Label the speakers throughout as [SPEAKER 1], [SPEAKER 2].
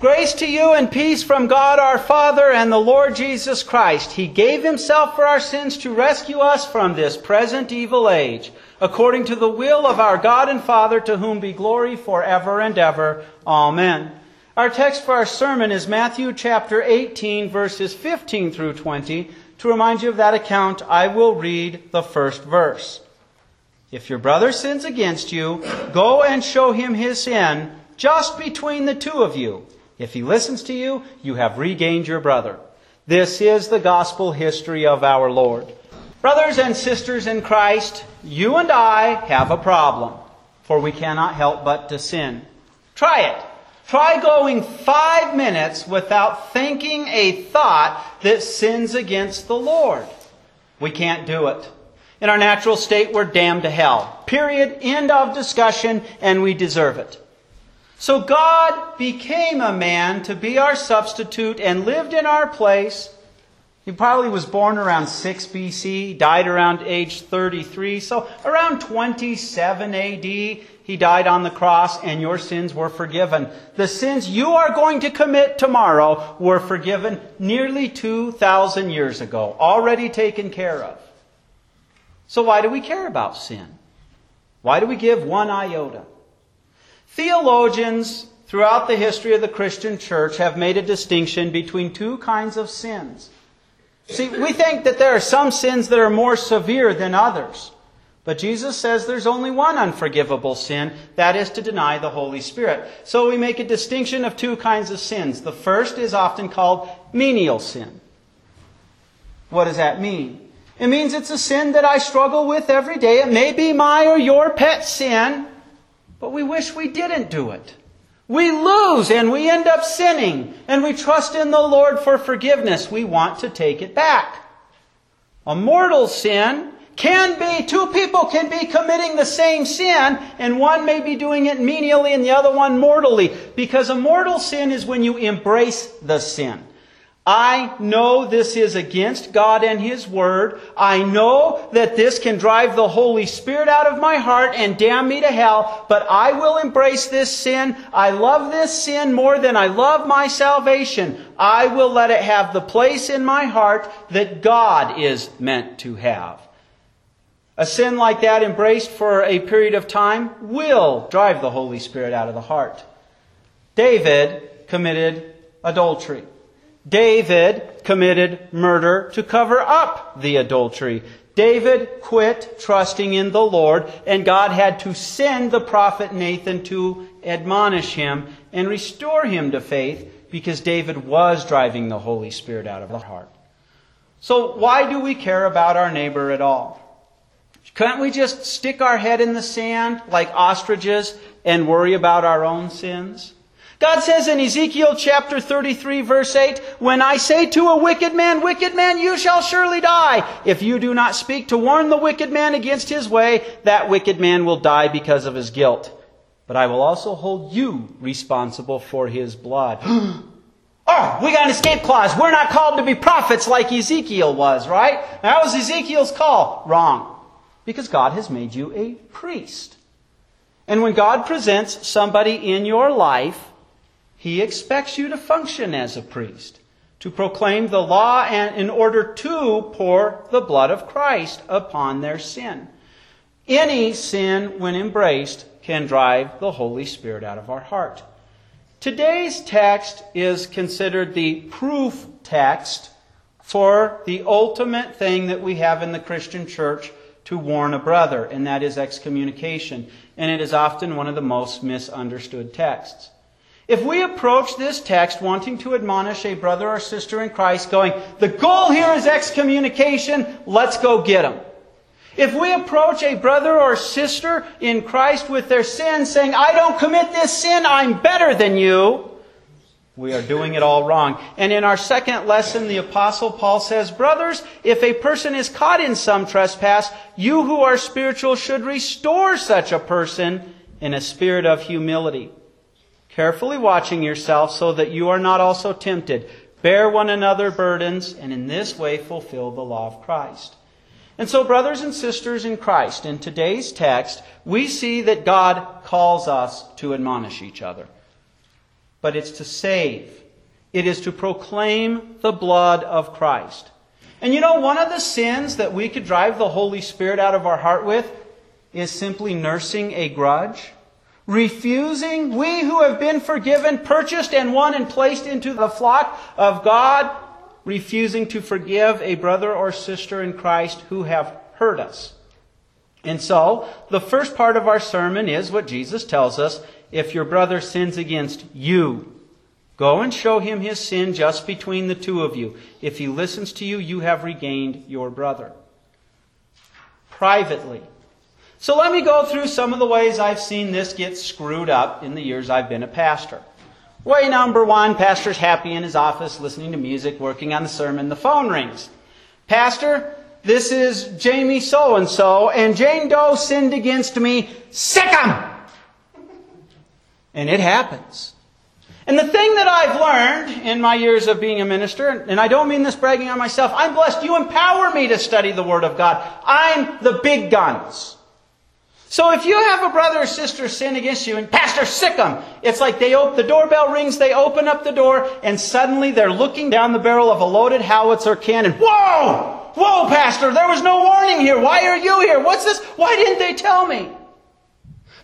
[SPEAKER 1] Grace to you and peace from God our Father and the Lord Jesus Christ. He gave himself for our sins to rescue us from this present evil age, according to the will of our God and Father, to whom be glory forever and ever. Amen. Our text for our sermon is Matthew chapter 18, verses 15 through 20. To remind you of that account, I will read the first verse. If your brother sins against you, go and show him his sin just between the two of you. If he listens to you, you have regained your brother. This is the gospel history of our Lord. Brothers and sisters in Christ, you and I have a problem, for we cannot help but to sin. Try it. Try going five minutes without thinking a thought that sins against the Lord. We can't do it. In our natural state, we're damned to hell. Period. End of discussion, and we deserve it. So God became a man to be our substitute and lived in our place. He probably was born around 6 BC, died around age 33. So around 27 AD, he died on the cross and your sins were forgiven. The sins you are going to commit tomorrow were forgiven nearly 2,000 years ago, already taken care of. So why do we care about sin? Why do we give one iota? Theologians throughout the history of the Christian church have made a distinction between two kinds of sins. See, we think that there are some sins that are more severe than others. But Jesus says there's only one unforgivable sin, that is to deny the Holy Spirit. So we make a distinction of two kinds of sins. The first is often called venial sin. What does that mean? It means it's a sin that I struggle with every day. It may be my or your pet sin, but we wish we didn't do it. We lose and we end up sinning, and we trust in the Lord for forgiveness. We want to take it back. A mortal sin can be, two people can be committing the same sin, and one may be doing it venially and the other one mortally. Because a mortal sin is when you embrace the sin. I know this is against God and His Word. I know that this can drive the Holy Spirit out of my heart and damn me to hell, but I will embrace this sin. I love this sin more than I love my salvation. I will let it have the place in my heart that God is meant to have. A sin like that embraced for a period of time will drive the Holy Spirit out of the heart. David committed adultery. David committed murder to cover up the adultery. David quit trusting in the Lord, and God had to send the prophet Nathan to admonish him and restore him to faith because David was driving the Holy Spirit out of the heart. So, why do we care about our neighbor at all? Can't we just stick our head in the sand like ostriches and worry about our own sins? God says in Ezekiel chapter 33 verse 8, When I say to a wicked man, wicked man, you shall surely die. If you do not speak to warn the wicked man against his way, that wicked man will die because of his guilt. But I will also hold you responsible for his blood. oh, we got an escape clause. We're not called to be prophets like Ezekiel was, right? That was Ezekiel's call. Wrong. Because God has made you a priest. And when God presents somebody in your life, he expects you to function as a priest, to proclaim the law and in order to pour the blood of Christ upon their sin. Any sin, when embraced, can drive the Holy Spirit out of our heart. Today's text is considered the proof text for the ultimate thing that we have in the Christian church to warn a brother, and that is excommunication. And it is often one of the most misunderstood texts. If we approach this text wanting to admonish a brother or sister in Christ, going, the goal here is excommunication, let's go get them. If we approach a brother or sister in Christ with their sin, saying, I don't commit this sin, I'm better than you, we are doing it all wrong. And in our second lesson, the Apostle Paul says, Brothers, if a person is caught in some trespass, you who are spiritual should restore such a person in a spirit of humility carefully watching yourself so that you are not also tempted. Bear one another burdens, and in this way fulfill the law of Christ. And so, brothers and sisters in Christ, in today's text, we see that God calls us to admonish each other. but it's to save. It is to proclaim the blood of Christ. And you know, one of the sins that we could drive the Holy Spirit out of our heart with is simply nursing a grudge. Refusing, we who have been forgiven, purchased and won and placed into the flock of God, refusing to forgive a brother or sister in Christ who have hurt us. And so, the first part of our sermon is what Jesus tells us if your brother sins against you, go and show him his sin just between the two of you. If he listens to you, you have regained your brother. Privately. So let me go through some of the ways I've seen this get screwed up in the years I've been a pastor. Way number one, pastor's happy in his office, listening to music, working on the sermon. The phone rings. Pastor, this is Jamie so and so, and Jane Doe sinned against me. Sick 'em! And it happens. And the thing that I've learned in my years of being a minister, and I don't mean this bragging on myself, I'm blessed. You empower me to study the Word of God. I'm the big guns. So if you have a brother or sister sin against you and Pastor sick them, it's like they open, the doorbell rings, they open up the door, and suddenly they're looking down the barrel of a loaded howitzer cannon. Whoa! Whoa, Pastor, there was no warning here. Why are you here? What's this? Why didn't they tell me?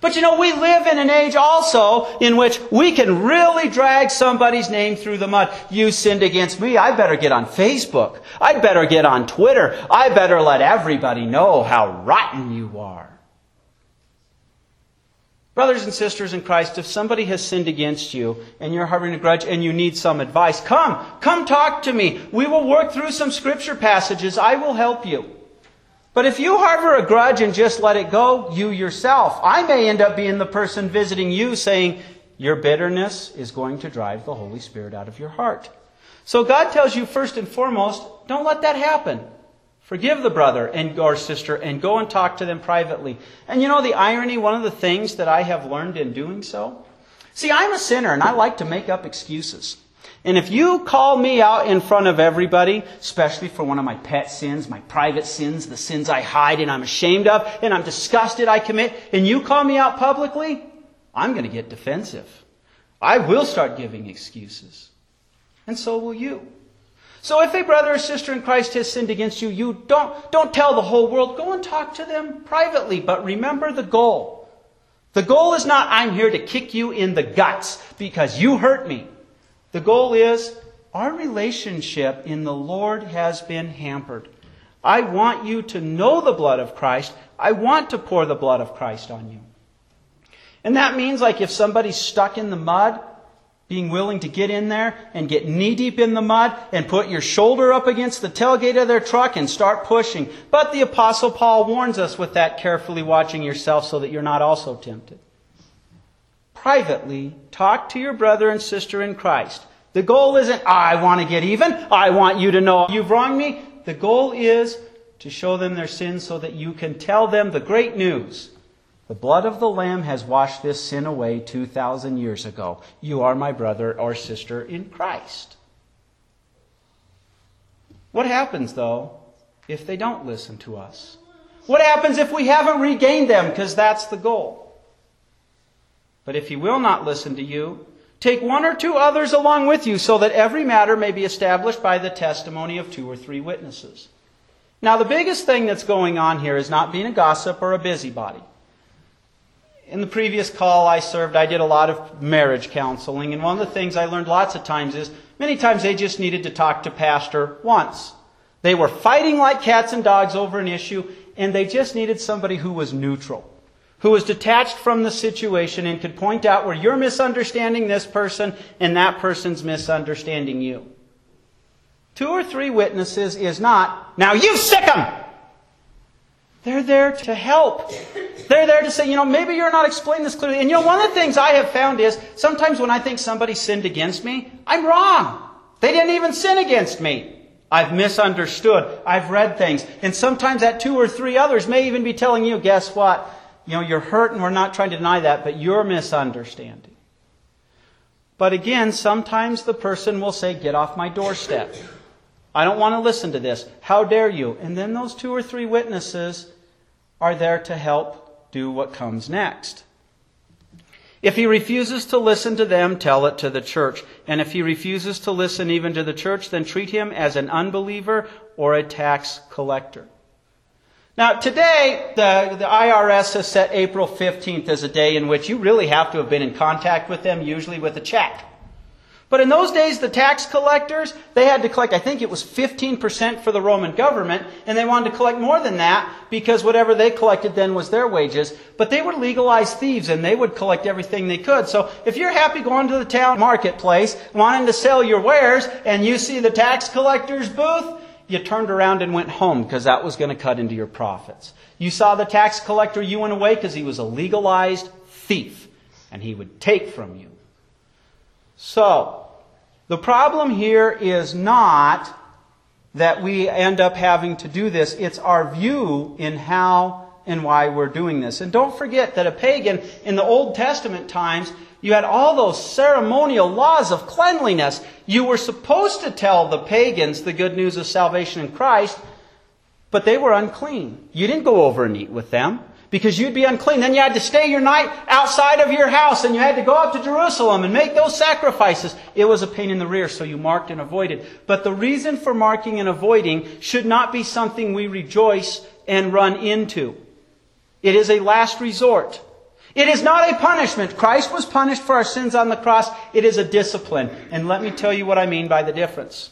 [SPEAKER 1] But you know, we live in an age also in which we can really drag somebody's name through the mud. You sinned against me. I better get on Facebook. I better get on Twitter. I better let everybody know how rotten you are. Brothers and sisters in Christ, if somebody has sinned against you and you're harboring a grudge and you need some advice, come, come talk to me. We will work through some scripture passages. I will help you. But if you harbor a grudge and just let it go, you yourself, I may end up being the person visiting you saying, your bitterness is going to drive the Holy Spirit out of your heart. So God tells you first and foremost, don't let that happen. Forgive the brother and or sister and go and talk to them privately. And you know the irony, one of the things that I have learned in doing so? See, I'm a sinner and I like to make up excuses. And if you call me out in front of everybody, especially for one of my pet sins, my private sins, the sins I hide and I'm ashamed of and I'm disgusted I commit, and you call me out publicly, I'm going to get defensive. I will start giving excuses. And so will you. So if a brother or sister in Christ has sinned against you, you don't, don't tell the whole world. Go and talk to them privately. But remember the goal. The goal is not, I'm here to kick you in the guts because you hurt me. The goal is, our relationship in the Lord has been hampered. I want you to know the blood of Christ. I want to pour the blood of Christ on you. And that means like if somebody's stuck in the mud, being willing to get in there and get knee deep in the mud and put your shoulder up against the tailgate of their truck and start pushing. But the apostle Paul warns us with that carefully watching yourself so that you're not also tempted. Privately, talk to your brother and sister in Christ. The goal isn't, I want to get even. I want you to know you've wronged me. The goal is to show them their sins so that you can tell them the great news the blood of the Lamb has washed this sin away 2,000 years ago. You are my brother or sister in Christ. What happens, though, if they don't listen to us? What happens if we haven't regained them? Because that's the goal. But if he will not listen to you, take one or two others along with you so that every matter may be established by the testimony of two or three witnesses. Now, the biggest thing that's going on here is not being a gossip or a busybody in the previous call I served, I did a lot of marriage counseling, and one of the things I learned lots of times is many times they just needed to talk to pastor once. They were fighting like cats and dogs over an issue, and they just needed somebody who was neutral, who was detached from the situation and could point out where you're misunderstanding this person and that person's misunderstanding you. Two or three witnesses is not, now you sick 'em! They're there to help. They're there to say, you know, maybe you're not explaining this clearly. And you know, one of the things I have found is sometimes when I think somebody sinned against me, I'm wrong. They didn't even sin against me. I've misunderstood. I've read things. And sometimes that two or three others may even be telling you, guess what? You know, you're hurt and we're not trying to deny that, but you're misunderstanding. But again, sometimes the person will say, get off my doorstep. I don't want to listen to this. How dare you? And then those two or three witnesses are there to help do what comes next. If he refuses to listen to them, tell it to the church. And if he refuses to listen even to the church, then treat him as an unbeliever or a tax collector. Now, today, the, the IRS has set April 15th as a day in which you really have to have been in contact with them, usually with a check. But in those days, the tax collectors, they had to collect, I think it was 15% for the Roman government, and they wanted to collect more than that because whatever they collected then was their wages. But they were legalized thieves and they would collect everything they could. So if you're happy going to the town marketplace, wanting to sell your wares, and you see the tax collector's booth, you turned around and went home because that was going to cut into your profits. You saw the tax collector, you went away because he was a legalized thief and he would take from you. So, the problem here is not that we end up having to do this, it's our view in how and why we're doing this. And don't forget that a pagan in the Old Testament times, you had all those ceremonial laws of cleanliness. You were supposed to tell the pagans the good news of salvation in Christ, but they were unclean. You didn't go over and eat with them because you'd be unclean. Then you had to stay your night outside of your house and you had to go up to Jerusalem and make those sacrifices. It was a pain in the rear, so you marked and avoided. But the reason for marking and avoiding should not be something we rejoice and run into. It is a last resort. It is not a punishment. Christ was punished for our sins on the cross. It is a discipline. And let me tell you what I mean by the difference.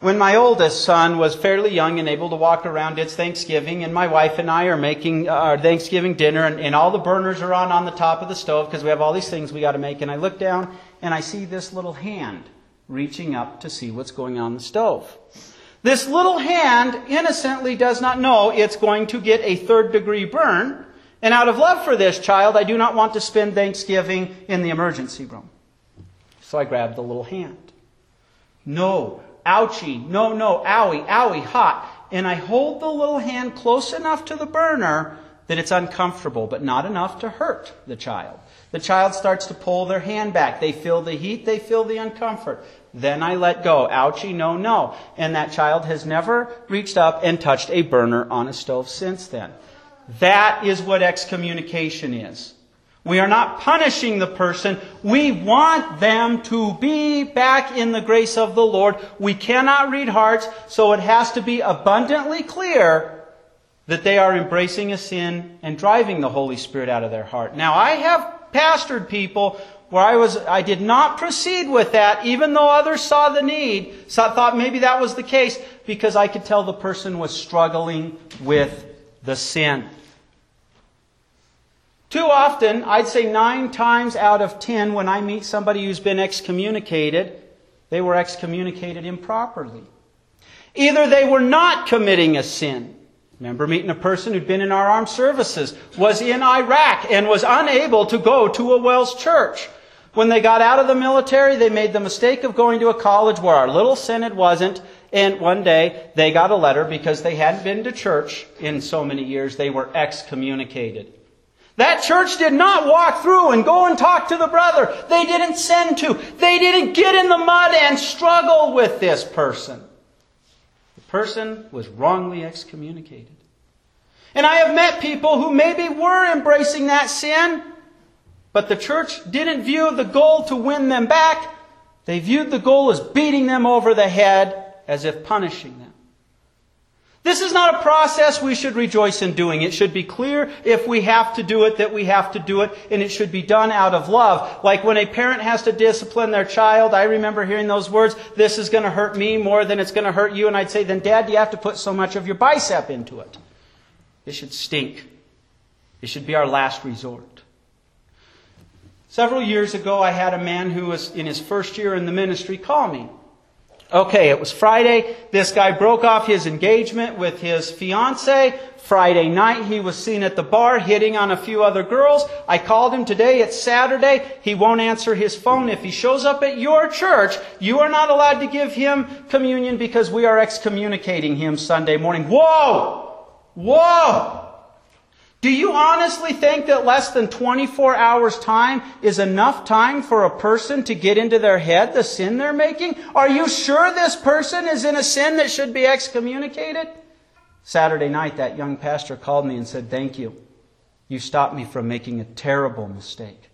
[SPEAKER 1] When my oldest son was fairly young and able to walk around, it's Thanksgiving, and my wife and I are making uh, our Thanksgiving dinner, and, and all the burners are on on the top of the stove because we have all these things we got to make. And I look down and I see this little hand reaching up to see what's going on the stove. This little hand innocently does not know it's going to get a third degree burn. And out of love for this child, I do not want to spend Thanksgiving in the emergency room. So I grab the little hand. No, ouchie, no, no, owie, owie, hot. And I hold the little hand close enough to the burner that it's uncomfortable, but not enough to hurt the child. The child starts to pull their hand back. They feel the heat, they feel the uncomfort. Then I let go. Ouchie, no, no. And that child has never reached up and touched a burner on a stove since then. That is what excommunication is. We are not punishing the person. We want them to be back in the grace of the Lord. We cannot read hearts, so it has to be abundantly clear that they are embracing a sin and driving the Holy Spirit out of their heart. Now, I have pastored people where I was, I did not proceed with that, even though others saw the need, so thought maybe that was the case, because I could tell the person was struggling with the sin. Too often, I'd say nine times out of ten, when I meet somebody who's been excommunicated, they were excommunicated improperly. Either they were not committing a sin. Remember meeting a person who'd been in our armed services, was in Iraq, and was unable to go to a WELS church. When they got out of the military, they made the mistake of going to a college where our little synod wasn't, and one day they got a letter because they hadn't been to church in so many years, they were excommunicated. That church did not walk through and go and talk to the brother. They didn't send to. They didn't get in the mud and struggle with this person. The person was wrongly excommunicated. And I have met people who maybe were embracing that sin, but the church didn't view the goal to win them back. They viewed the goal as beating them over the head as if punishing them. This is not a process we should rejoice in doing. It should be clear if we have to do it that we have to do it, and it should be done out of love. Like when a parent has to discipline their child, I remember hearing those words, this is going to hurt me more than it's going to hurt you, and I'd say, then dad, you have to put so much of your bicep into it. It should stink. It should be our last resort. Several years ago, I had a man who was in his first year in the ministry call me. Okay, it was Friday. This guy broke off his engagement with his fiance. Friday night, he was seen at the bar hitting on a few other girls. I called him today. It's Saturday. He won't answer his phone. If he shows up at your church, you are not allowed to give him communion because we are excommunicating him Sunday morning. Whoa! Whoa! Do you honestly think that less than 24 hours time is enough time for a person to get into their head the sin they're making? Are you sure this person is in a sin that should be excommunicated? Saturday night, that young pastor called me and said, Thank you. You stopped me from making a terrible mistake.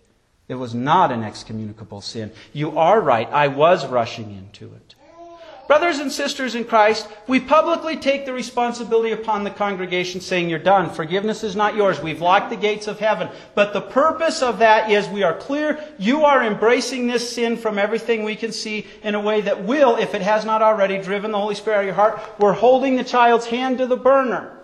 [SPEAKER 1] It was not an excommunicable sin. You are right. I was rushing into it. Brothers and sisters in Christ, we publicly take the responsibility upon the congregation saying, You're done. Forgiveness is not yours. We've locked the gates of heaven. But the purpose of that is we are clear you are embracing this sin from everything we can see in a way that will, if it has not already, driven the Holy Spirit out of your heart. We're holding the child's hand to the burner.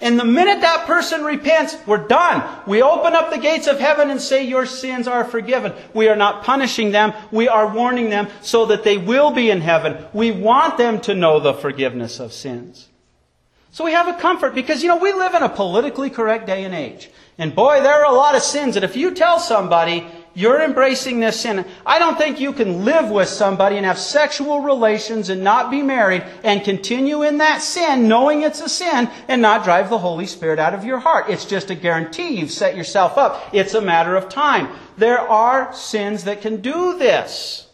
[SPEAKER 1] And the minute that person repents, we're done. We open up the gates of heaven and say, Your sins are forgiven. We are not punishing them. We are warning them so that they will be in heaven. We want them to know the forgiveness of sins. So we have a comfort because, you know, we live in a politically correct day and age. And boy, there are a lot of sins that if you tell somebody, you're embracing this sin. I don't think you can live with somebody and have sexual relations and not be married and continue in that sin, knowing it's a sin, and not drive the Holy Spirit out of your heart. It's just a guarantee. You've set yourself up. It's a matter of time. There are sins that can do this.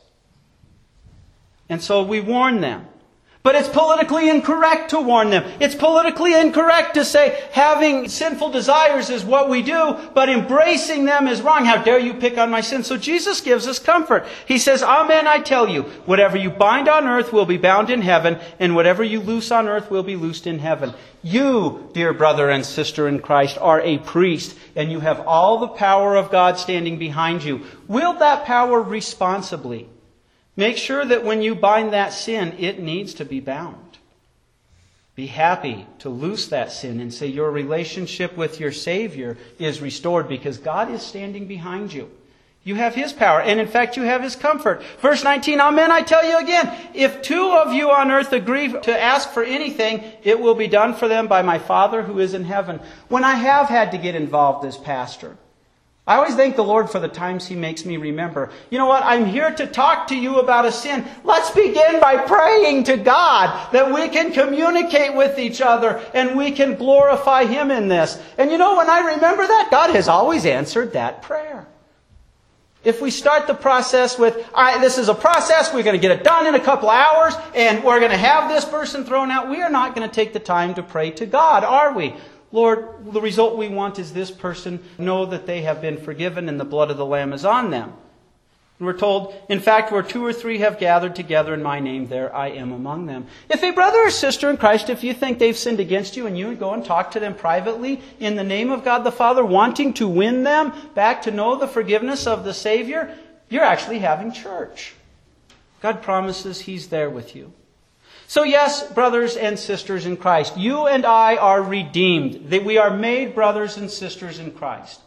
[SPEAKER 1] And so we warn them. But it's politically incorrect to warn them. It's politically incorrect to say having sinful desires is what we do, but embracing them is wrong. How dare you pick on my sin? So Jesus gives us comfort. He says, Amen, I tell you, whatever you bind on earth will be bound in heaven, and whatever you loose on earth will be loosed in heaven. You, dear brother and sister in Christ, are a priest, and you have all the power of God standing behind you. Wield that power responsibly. Make sure that when you bind that sin, it needs to be bound. Be happy to loose that sin and say your relationship with your Savior is restored because God is standing behind you. You have His power, and in fact, you have His comfort. Verse 19, Amen, I tell you again, if two of you on earth agree to ask for anything, it will be done for them by my Father who is in heaven. When I have had to get involved as pastor, I always thank the Lord for the times He makes me remember. You know what? I'm here to talk to you about a sin. Let's begin by praying to God that we can communicate with each other and we can glorify Him in this. And you know, when I remember that, God has always answered that prayer. If we start the process with, all right, this is a process, we're going to get it done in a couple hours, and we're going to have this person thrown out, we are not going to take the time to pray to God, are we? Lord, the result we want is this person know that they have been forgiven and the blood of the Lamb is on them. We're told, in fact, where two or three have gathered together in my name, there I am among them. If a brother or sister in Christ, if you think they've sinned against you and you go and talk to them privately in the name of God the Father, wanting to win them back to know the forgiveness of the Savior, you're actually having church. God promises He's there with you. So, yes, brothers and sisters in Christ, you and I are redeemed. That we are made brothers and sisters in Christ.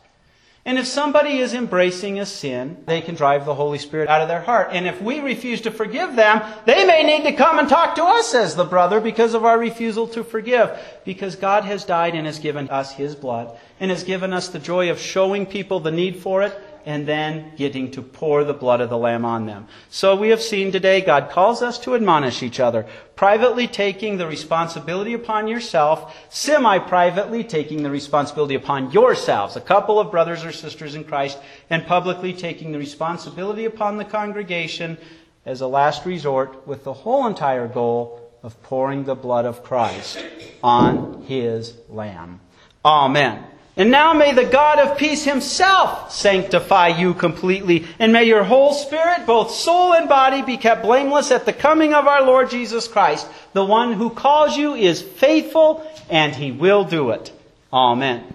[SPEAKER 1] And if somebody is embracing a sin, they can drive the Holy Spirit out of their heart. And if we refuse to forgive them, they may need to come and talk to us as the brother because of our refusal to forgive. Because God has died and has given us His blood and has given us the joy of showing people the need for it and then getting to pour the blood of the Lamb on them. So we have seen today God calls us to admonish each other, privately taking the responsibility upon yourself, semi privately taking the responsibility upon yourselves, a couple of brothers or sisters in Christ, and publicly taking the responsibility upon the congregation as a last resort with the whole entire goal of pouring the blood of Christ on his Lamb. Amen. And now may the God of peace himself sanctify you completely, and may your whole spirit, both soul and body, be kept blameless at the coming of our Lord Jesus Christ. The one who calls you is faithful, and he will do it. Amen.